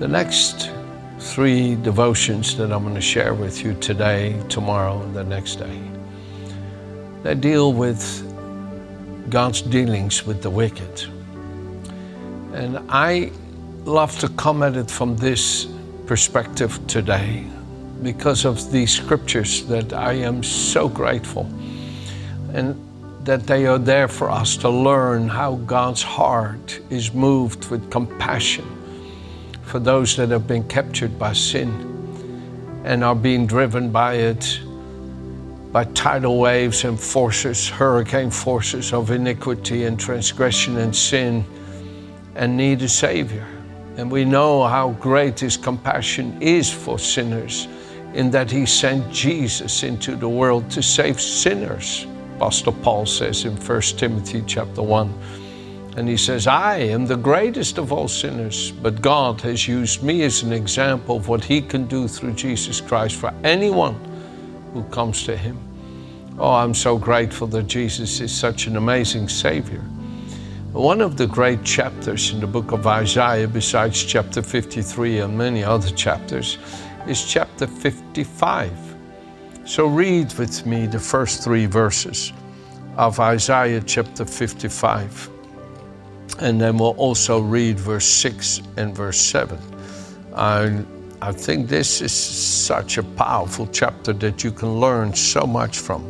The next three devotions that I'm going to share with you today, tomorrow, and the next day, they deal with God's dealings with the wicked. And I love to come at it from this perspective today because of these scriptures that I am so grateful. And that they are there for us to learn how God's heart is moved with compassion for those that have been captured by sin and are being driven by it, by tidal waves and forces, hurricane forces of iniquity and transgression and sin, and need a Savior. And we know how great His compassion is for sinners in that He sent Jesus into the world to save sinners. Apostle Paul says in 1 Timothy chapter 1. And he says, I am the greatest of all sinners, but God has used me as an example of what he can do through Jesus Christ for anyone who comes to him. Oh, I'm so grateful that Jesus is such an amazing Savior. One of the great chapters in the book of Isaiah, besides chapter 53 and many other chapters, is chapter 55. So read with me the first three verses of Isaiah chapter 55. And then we'll also read verse 6 and verse 7. I, I think this is such a powerful chapter that you can learn so much from.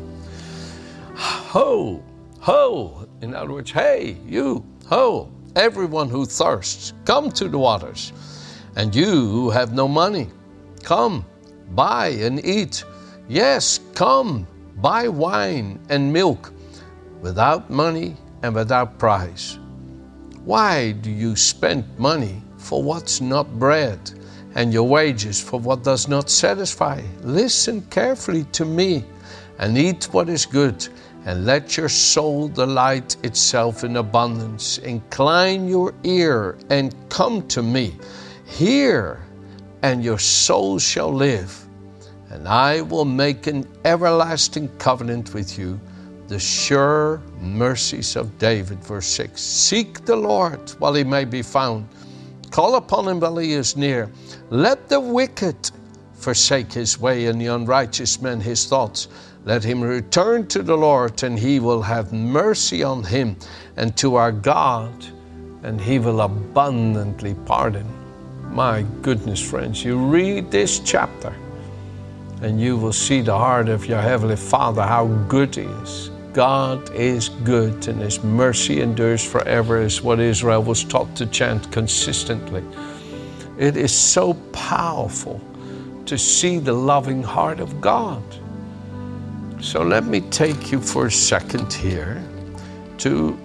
Ho, ho, in other words, hey, you, ho, everyone who thirsts, come to the waters. And you who have no money, come, buy and eat. Yes, come, buy wine and milk without money and without price. Why do you spend money for what's not bread and your wages for what does not satisfy? Listen carefully to me and eat what is good, and let your soul delight itself in abundance. Incline your ear and come to me. Hear, and your soul shall live and I will make an everlasting covenant with you, the sure mercies of David. Verse 6 Seek the Lord while he may be found, call upon him while he is near. Let the wicked forsake his way, and the unrighteous man his thoughts. Let him return to the Lord, and he will have mercy on him, and to our God, and he will abundantly pardon. My goodness, friends, you read this chapter and you will see the heart of your Heavenly Father, how good He is. God is good, and His mercy endures forever, is what Israel was taught to chant consistently. It is so powerful to see the loving heart of God. So let me take you for a second here to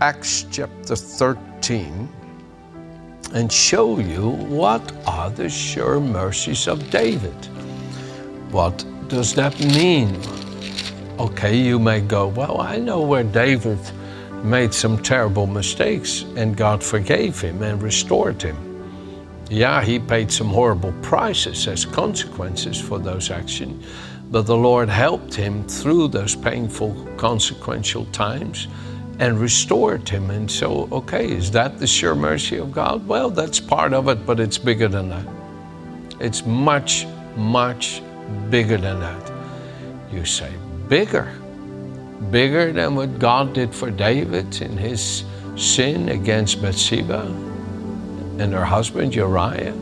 Acts chapter 13 and show you what are the sure mercies of David. What does that mean? Okay, you may go, well, I know where David made some terrible mistakes and God forgave him and restored him. Yeah, he paid some horrible prices as consequences for those actions, but the Lord helped him through those painful, consequential times and restored him. And so, okay, is that the sure mercy of God? Well, that's part of it, but it's bigger than that. It's much, much bigger than that. You say, bigger. Bigger than what God did for David in his sin against Bathsheba and her husband Uriah,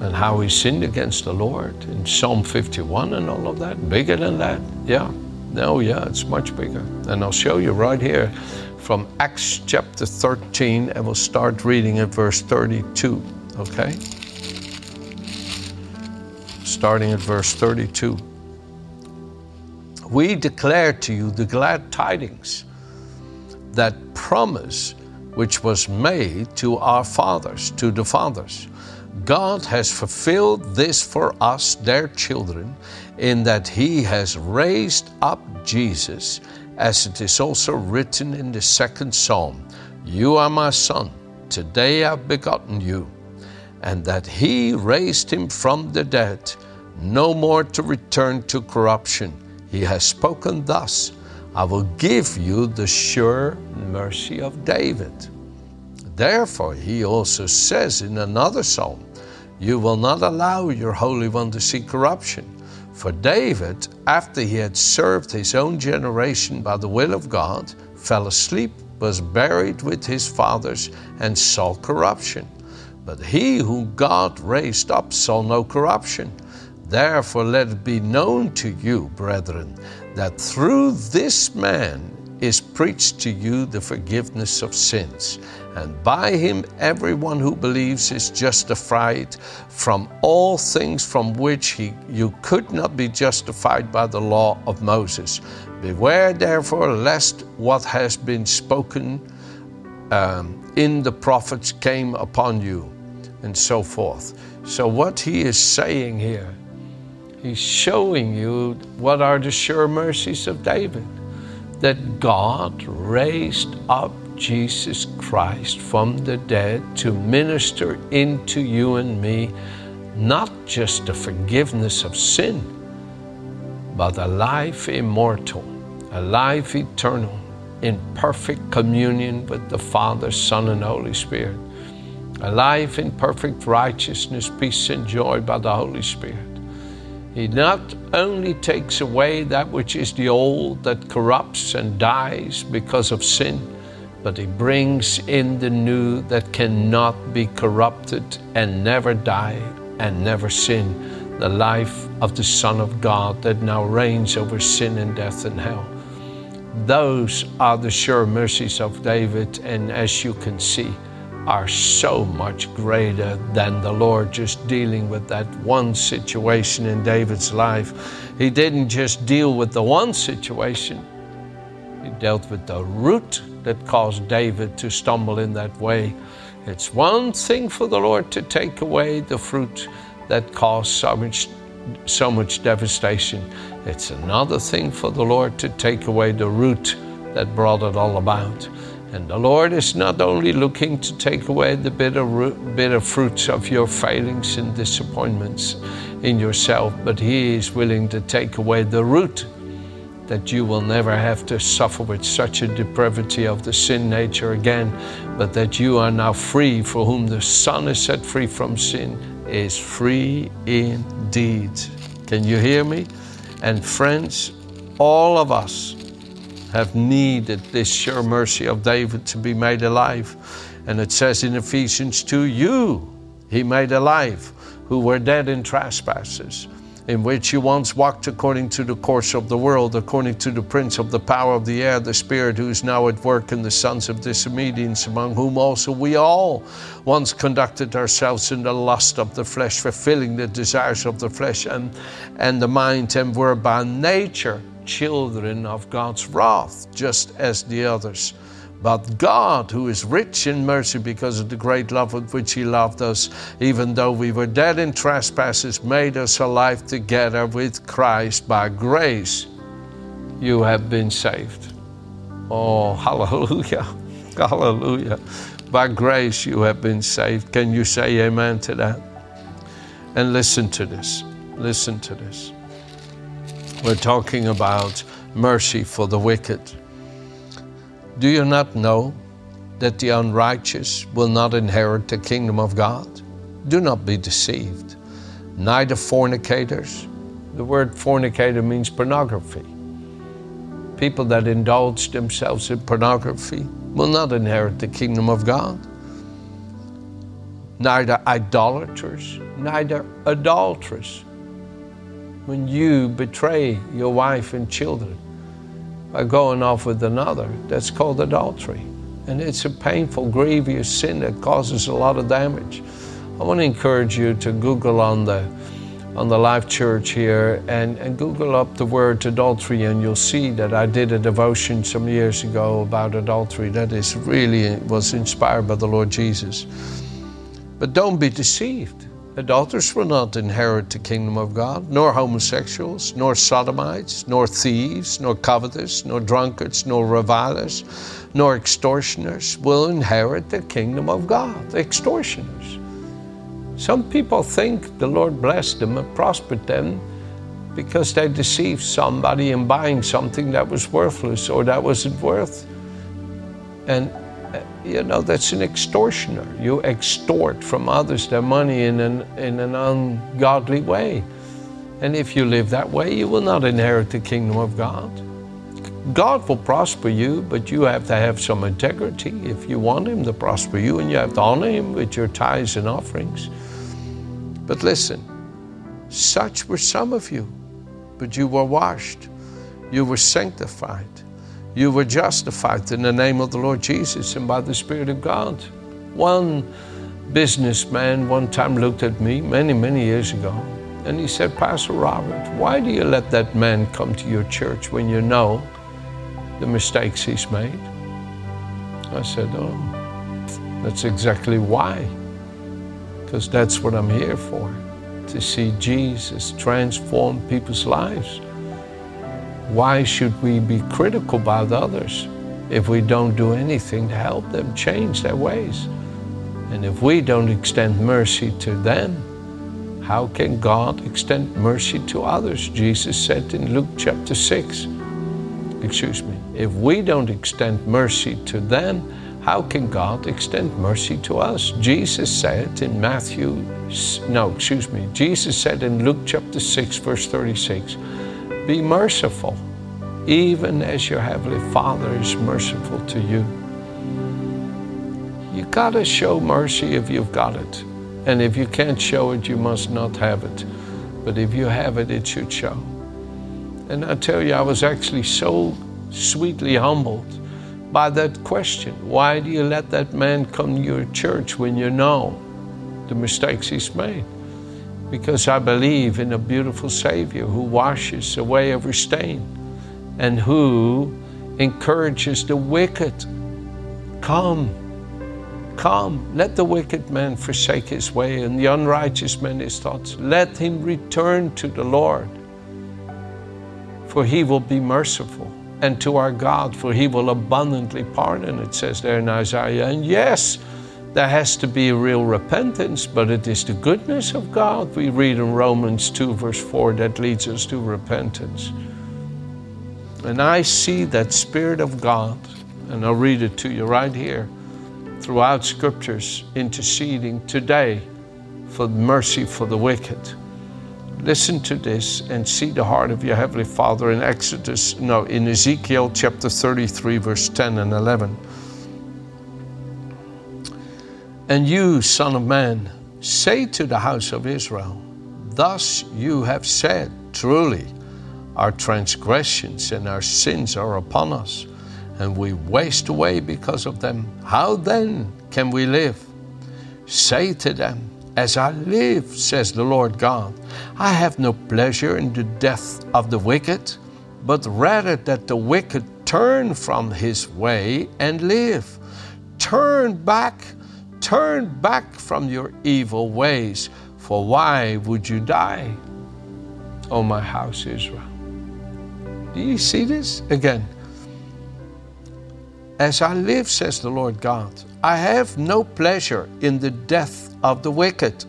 and how he sinned against the Lord in Psalm 51 and all of that. Bigger than that? Yeah. No, yeah, it's much bigger. And I'll show you right here from Acts chapter 13, and we'll start reading at verse 32. Okay? starting at verse 32. We declare to you the glad tidings, that promise which was made to our fathers, to the fathers, God has fulfilled this for us, their children, in that He has raised up Jesus, as it is also written in the second psalm You are my son, today I've begotten you, and that He raised him from the dead, no more to return to corruption. He has spoken thus I will give you the sure mercy of David. Therefore, he also says in another psalm, You will not allow your Holy One to see corruption. For David, after he had served his own generation by the will of God, fell asleep, was buried with his fathers, and saw corruption. But he whom God raised up saw no corruption. Therefore, let it be known to you, brethren, that through this man is preached to you the forgiveness of sins. And by him, everyone who believes is justified from all things from which he, you could not be justified by the law of Moses. Beware, therefore, lest what has been spoken um, in the prophets came upon you, and so forth. So, what he is saying here, he's showing you what are the sure mercies of David that God raised up Jesus Christ from the dead to minister into you and me not just the forgiveness of sin, but a life immortal, a life eternal, in perfect communion with the Father, Son, and Holy Spirit, a life in perfect righteousness, peace, and joy by the Holy Spirit. He not only takes away that which is the old that corrupts and dies because of sin, but He brings in the new that cannot be corrupted and never die and never sin, the life of the Son of God that now reigns over sin and death and hell. Those are the sure mercies of David, and as you can see, are so much greater than the Lord just dealing with that one situation in David's life. He didn't just deal with the one situation, he dealt with the root that caused David to stumble in that way. It's one thing for the Lord to take away the fruit that caused so much, so much devastation. It's another thing for the Lord to take away the root that brought it all about. And the Lord is not only looking to take away the bitter, bitter fruits of your failings and disappointments in yourself, but He is willing to take away the root that you will never have to suffer with such a depravity of the sin nature again, but that you are now free, for whom the Son is set free from sin is free indeed. Can you hear me? And friends, all of us have needed this sure mercy of David to be made alive. And it says in Ephesians 2 You he made alive who were dead in trespasses, in which you once walked according to the course of the world, according to the prince of the power of the air, the spirit who is now at work in the sons of disobedience, among whom also we all once conducted ourselves in the lust of the flesh, fulfilling the desires of the flesh and, and the mind, and were by nature children of God's wrath, just as the others. But God, who is rich in mercy because of the great love with which He loved us, even though we were dead in trespasses, made us alive together with Christ by grace. You have been saved. Oh, hallelujah! Hallelujah. By grace you have been saved. Can you say amen to that? And listen to this. Listen to this. We're talking about mercy for the wicked. Do you not know that the unrighteous will not inherit the kingdom of God? Do not be deceived. Neither fornicators, the word fornicator means pornography. People that indulge themselves in pornography will not inherit the kingdom of God. Neither idolaters, neither adulterers, when you betray your wife and children by going off with another. That's called adultery. And it's a painful, grievous sin that causes a lot of damage. I want to encourage you to Google on the on the Life Church here and, and Google up the word adultery and you'll see that I did a devotion some years ago about adultery that is really was inspired by the Lord Jesus. But don't be deceived. Adulterers will not inherit the kingdom of God, nor homosexuals, nor sodomites, nor thieves, nor covetous, nor drunkards, nor revilers, nor extortioners will inherit the kingdom of God. Extortioners. Some people think the Lord blessed them and prospered them because they deceived somebody in buying something that was worthless or that wasn't worth. And you know, that's an extortioner. You extort from others their money in an, in an ungodly way. And if you live that way, you will not inherit the kingdom of God. God will prosper you, but you have to have some integrity if you want Him to prosper you, and you have to honor Him with your tithes and offerings. But listen, such were some of you, but you were washed, you were sanctified you were justified in the name of the Lord Jesus and by the Spirit of God. One businessman one time looked at me many, many years ago and he said, Pastor Robert, why do you let that man come to your church when you know the mistakes he's made? I said, Oh, that's exactly why. Because that's what I'm here for to see Jesus transform people's lives. Why should we be critical about others if we don't do anything to help them change their ways? And if we don't extend mercy to them, how can God extend mercy to others? Jesus said in Luke chapter 6. Excuse me. If we don't extend mercy to them, how can God extend mercy to us? Jesus said in Matthew, no, excuse me. Jesus said in Luke chapter 6, verse 36, be merciful, even as your Heavenly Father is merciful to you. You gotta show mercy if you've got it. And if you can't show it, you must not have it. But if you have it, it should show. And I tell you, I was actually so sweetly humbled by that question. Why do you let that man come to your church when you know the mistakes he's made? Because I believe in a beautiful Savior who washes away every stain and who encourages the wicked. Come, come, let the wicked man forsake his way and the unrighteous man his thoughts. Let him return to the Lord, for he will be merciful, and to our God, for he will abundantly pardon, it says there in Isaiah. And yes, there has to be a real repentance, but it is the goodness of God we read in Romans 2, verse 4, that leads us to repentance. And I see that Spirit of God, and I'll read it to you right here, throughout scriptures, interceding today for mercy for the wicked. Listen to this and see the heart of your Heavenly Father in Exodus, no, in Ezekiel chapter 33, verse 10 and 11. And you, Son of Man, say to the house of Israel, Thus you have said, Truly, our transgressions and our sins are upon us, and we waste away because of them. How then can we live? Say to them, As I live, says the Lord God, I have no pleasure in the death of the wicked, but rather that the wicked turn from his way and live. Turn back Turn back from your evil ways, for why would you die, O my house Israel? Do you see this? Again, as I live, says the Lord God, I have no pleasure in the death of the wicked,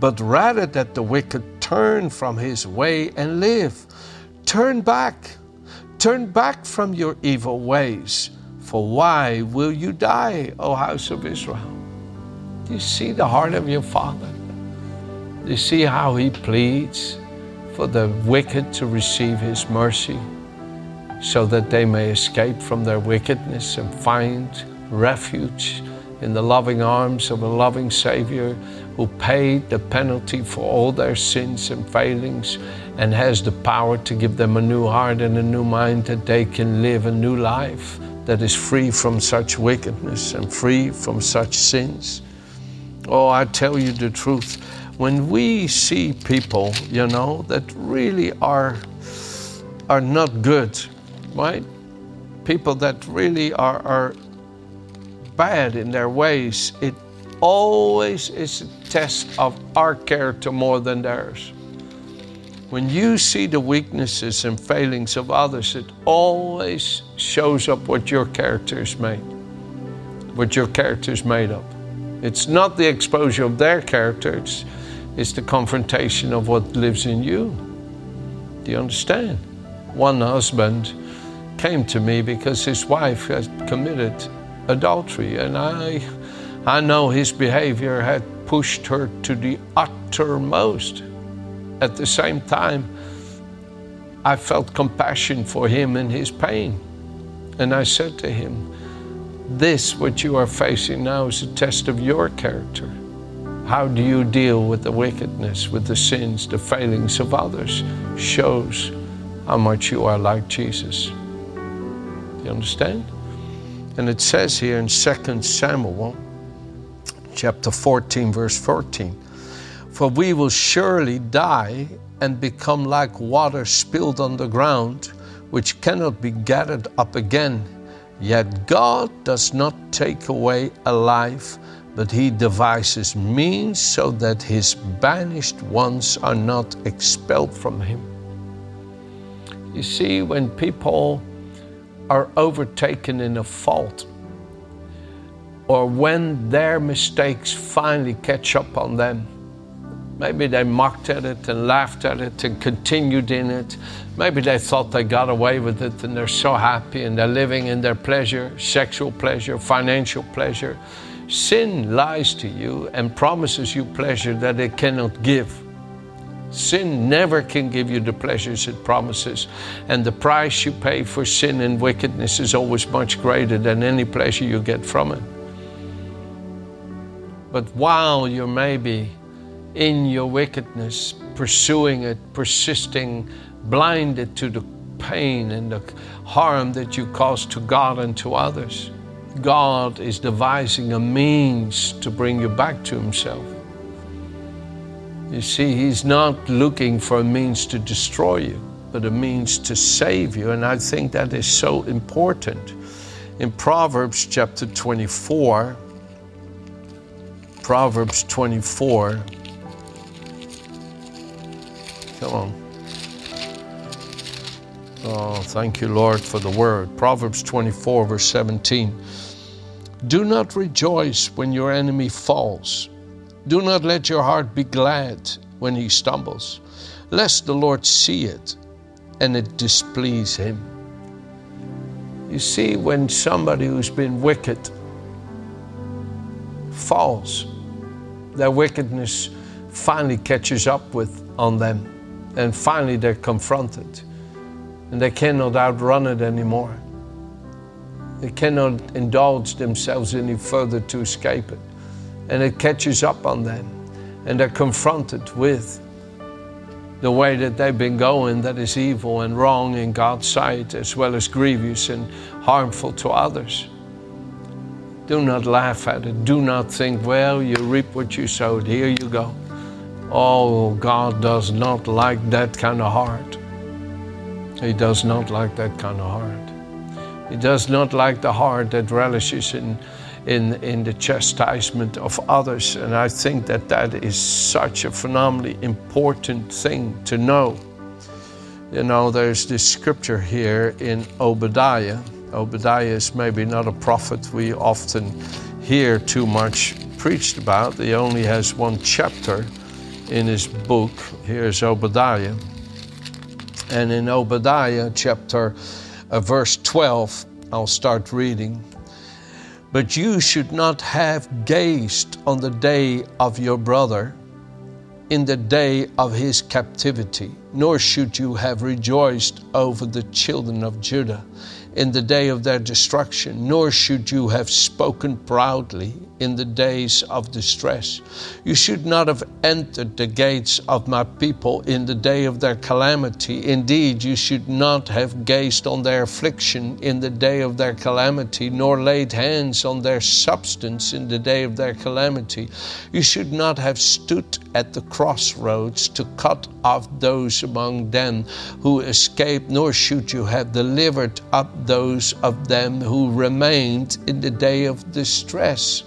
but rather that the wicked turn from his way and live. Turn back. Turn back from your evil ways. For why will you die, O house of Israel? Do you see the heart of your Father? Do you see how He pleads for the wicked to receive His mercy so that they may escape from their wickedness and find refuge in the loving arms of a loving Savior who paid the penalty for all their sins and failings and has the power to give them a new heart and a new mind that they can live a new life that is free from such wickedness and free from such sins. Oh, I tell you the truth. When we see people, you know, that really are are not good, right? People that really are, are bad in their ways, it always is a test of our character more than theirs. When you see the weaknesses and failings of others, it always shows up what your character is made, what your character is made of. It's not the exposure of their character, it's, it's the confrontation of what lives in you. Do you understand? One husband came to me because his wife had committed adultery, and I, I know his behavior had pushed her to the uttermost. At the same time, I felt compassion for him and his pain. And I said to him, This, what you are facing now, is a test of your character. How do you deal with the wickedness, with the sins, the failings of others? Shows how much you are like Jesus. You understand? And it says here in 2 Samuel chapter 14, verse 14 For we will surely die and become like water spilled on the ground, which cannot be gathered up again. Yet God does not take away a life, but He devises means so that His banished ones are not expelled from Him. You see, when people are overtaken in a fault, or when their mistakes finally catch up on them. Maybe they mocked at it and laughed at it and continued in it. Maybe they thought they got away with it and they're so happy and they're living in their pleasure, sexual pleasure, financial pleasure. Sin lies to you and promises you pleasure that it cannot give. Sin never can give you the pleasures it promises. And the price you pay for sin and wickedness is always much greater than any pleasure you get from it. But while you're maybe in your wickedness, pursuing it, persisting, blinded to the pain and the harm that you cause to God and to others, God is devising a means to bring you back to Himself. You see, He's not looking for a means to destroy you, but a means to save you. And I think that is so important. In Proverbs chapter 24, Proverbs 24, come on. Oh, thank you, Lord, for the word. Proverbs 24, verse 17. Do not rejoice when your enemy falls do not let your heart be glad when he stumbles, lest the Lord see it and it displease him. You see, when somebody who's been wicked falls, their wickedness finally catches up with on them, and finally they're confronted, and they cannot outrun it anymore. They cannot indulge themselves any further to escape it and it catches up on them and they're confronted with the way that they've been going that is evil and wrong in God's sight as well as grievous and harmful to others. Do not laugh at it. Do not think, well, you reap what you sowed. Here you go. Oh, God does not like that kind of heart. He does not like that kind of heart. He does not like the heart that relishes in in, in the chastisement of others. And I think that that is such a phenomenally important thing to know. You know, there's this scripture here in Obadiah. Obadiah is maybe not a prophet we often hear too much preached about. He only has one chapter in his book. Here's Obadiah. And in Obadiah chapter uh, verse 12, I'll start reading. But you should not have gazed on the day of your brother in the day of his captivity, nor should you have rejoiced over the children of Judah in the day of their destruction, nor should you have spoken proudly in the days of distress. You should not have entered the gates of my people in the day of their calamity. Indeed, you should not have gazed on their affliction in the day of their calamity, nor laid hands on their substance in the day of their calamity. You should not have stood at the crossroads to cut off those among them who escaped, nor should you have delivered up those of them who remained in the day of distress.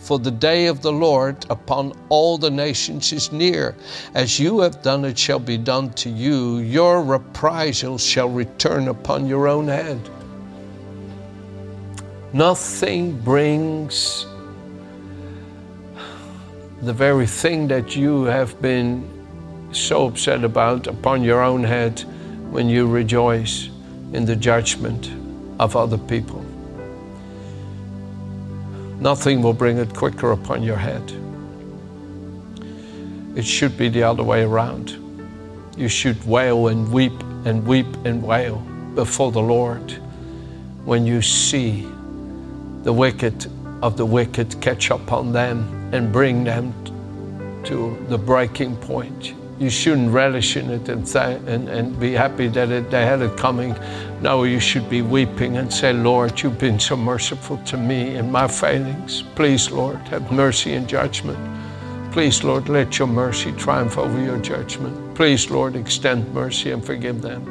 for the day of the Lord upon all the nations is near. As you have done, it shall be done to you. Your reprisal shall return upon your own head. Nothing brings the very thing that you have been so upset about upon your own head when you rejoice in the judgment of other people. Nothing will bring it quicker upon your head. It should be the other way around. You should wail and weep and weep and wail before the Lord when you see the wicked of the wicked catch up on them and bring them to the breaking point. You shouldn't relish in it and, and, and be happy that it, they had it coming. No, you should be weeping and say, Lord, you've been so merciful to me in my failings. Please, Lord, have mercy and judgment. Please, Lord, let your mercy triumph over your judgment. Please, Lord, extend mercy and forgive them.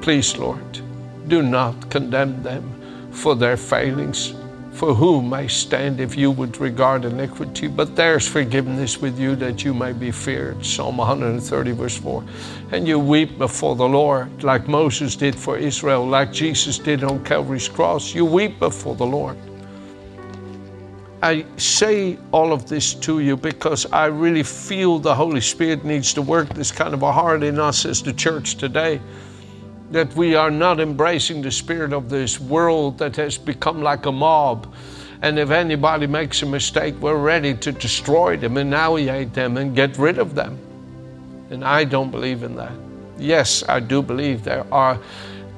Please, Lord, do not condemn them for their failings for whom I stand if you would regard iniquity, but there's forgiveness with you that you may be feared. Psalm 130, verse 4. And you weep before the Lord, like Moses did for Israel, like Jesus did on Calvary's cross. You weep before the Lord. I say all of this to you because I really feel the Holy Spirit needs to work this kind of a heart in us as the church today that we are not embracing the spirit of this world that has become like a mob. And if anybody makes a mistake, we're ready to destroy them, annihilate them, and get rid of them. And I don't believe in that. Yes, I do believe there are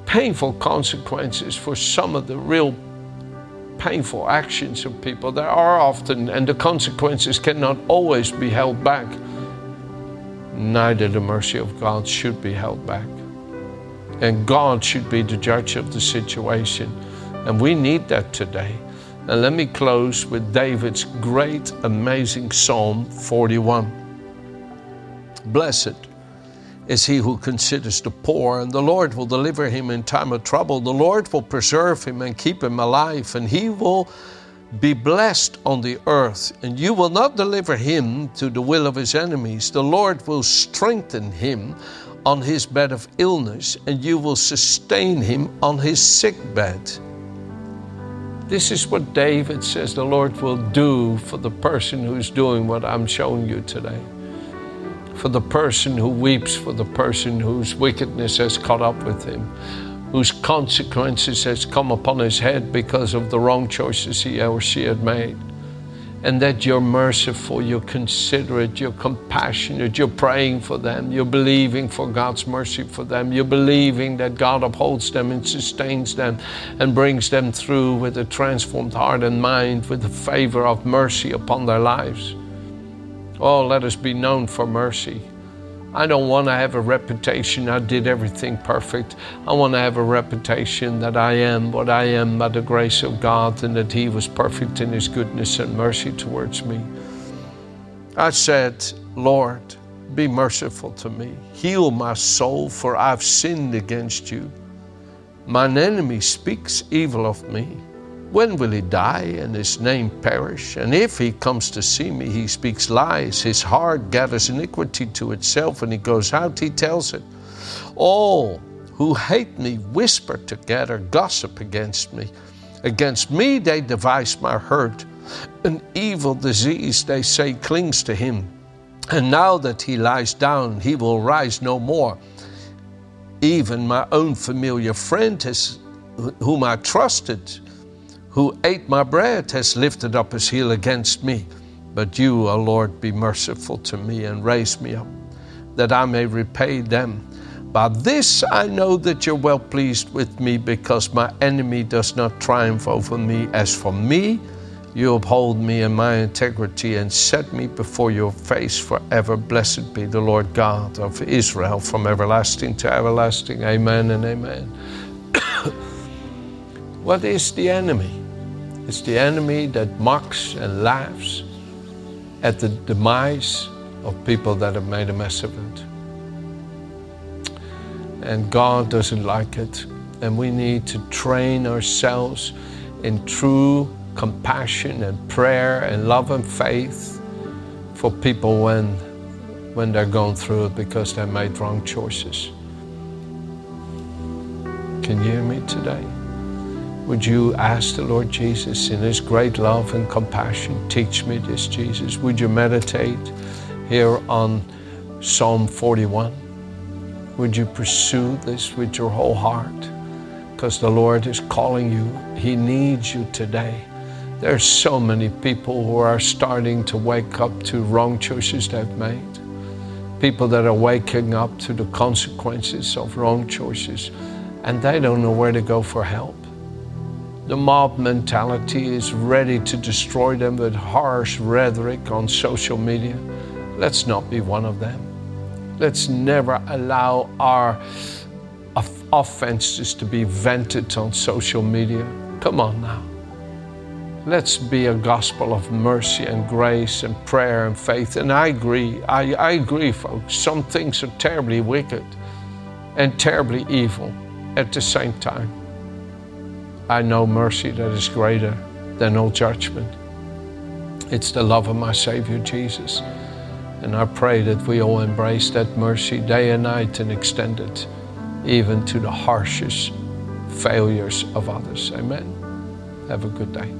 painful consequences for some of the real painful actions of people. There are often, and the consequences cannot always be held back. Neither the mercy of God should be held back and God should be the judge of the situation. And we need that today. And let me close with David's great, amazing Psalm 41. Blessed is he who considers the poor, and the Lord will deliver him in time of trouble. The Lord will preserve him and keep him alive, and he will be blessed on the earth, and you will not deliver him to the will of his enemies. The Lord will strengthen him on his bed of illness, and you will sustain him on his sick bed. This is what David says the Lord will do for the person who's doing what I'm showing you today. For the person who weeps, for the person whose wickedness has caught up with him, whose consequences has come upon his head because of the wrong choices he or she had made and that you're merciful, you're considerate, you're compassionate, you're praying for them, you're believing for God's mercy for them, you're believing that God upholds them and sustains them and brings them through with a transformed heart and mind, with the favor of mercy upon their lives. Oh, let us be known for mercy. I don't want to have a reputation I did everything perfect. I want to have a reputation that I am what I am by the grace of God and that He was perfect in His goodness and mercy towards me. I said, Lord, be merciful to me. Heal my soul, for I've sinned against you. Mine enemy speaks evil of me. When will he die and his name perish? And if he comes to see me, he speaks lies. His heart gathers iniquity to itself, and he goes out, he tells it. All who hate me whisper together, gossip against me. Against me they devise my hurt. An evil disease, they say, clings to him. And now that he lies down, he will rise no more. Even my own familiar friend, has, whom I trusted, who ate my bread has lifted up his heel against me. But you, O Lord, be merciful to me and raise me up, that I may repay them. By this I know that you're well pleased with me, because my enemy does not triumph over me. As for me, you uphold me in my integrity and set me before your face forever. Blessed be the Lord God of Israel from everlasting to everlasting. Amen and amen. what is the enemy? It's the enemy that mocks and laughs at the demise of people that have made a mess of it. And God doesn't like it. And we need to train ourselves in true compassion and prayer and love and faith for people when, when they're going through it because they made wrong choices. Can you hear me today? Would you ask the Lord Jesus in His great love and compassion, teach me this, Jesus? Would you meditate here on Psalm 41? Would you pursue this with your whole heart? Because the Lord is calling you. He needs you today. There's so many people who are starting to wake up to wrong choices they've made. People that are waking up to the consequences of wrong choices and they don't know where to go for help. The mob mentality is ready to destroy them with harsh rhetoric on social media. Let's not be one of them. Let's never allow our offenses to be vented on social media. Come on now. Let's be a gospel of mercy and grace and prayer and faith. And I agree, I, I agree, folks. Some things are terribly wicked and terribly evil at the same time. I know mercy that is greater than all judgment. It's the love of my Savior Jesus. And I pray that we all embrace that mercy day and night and extend it even to the harshest failures of others. Amen. Have a good day.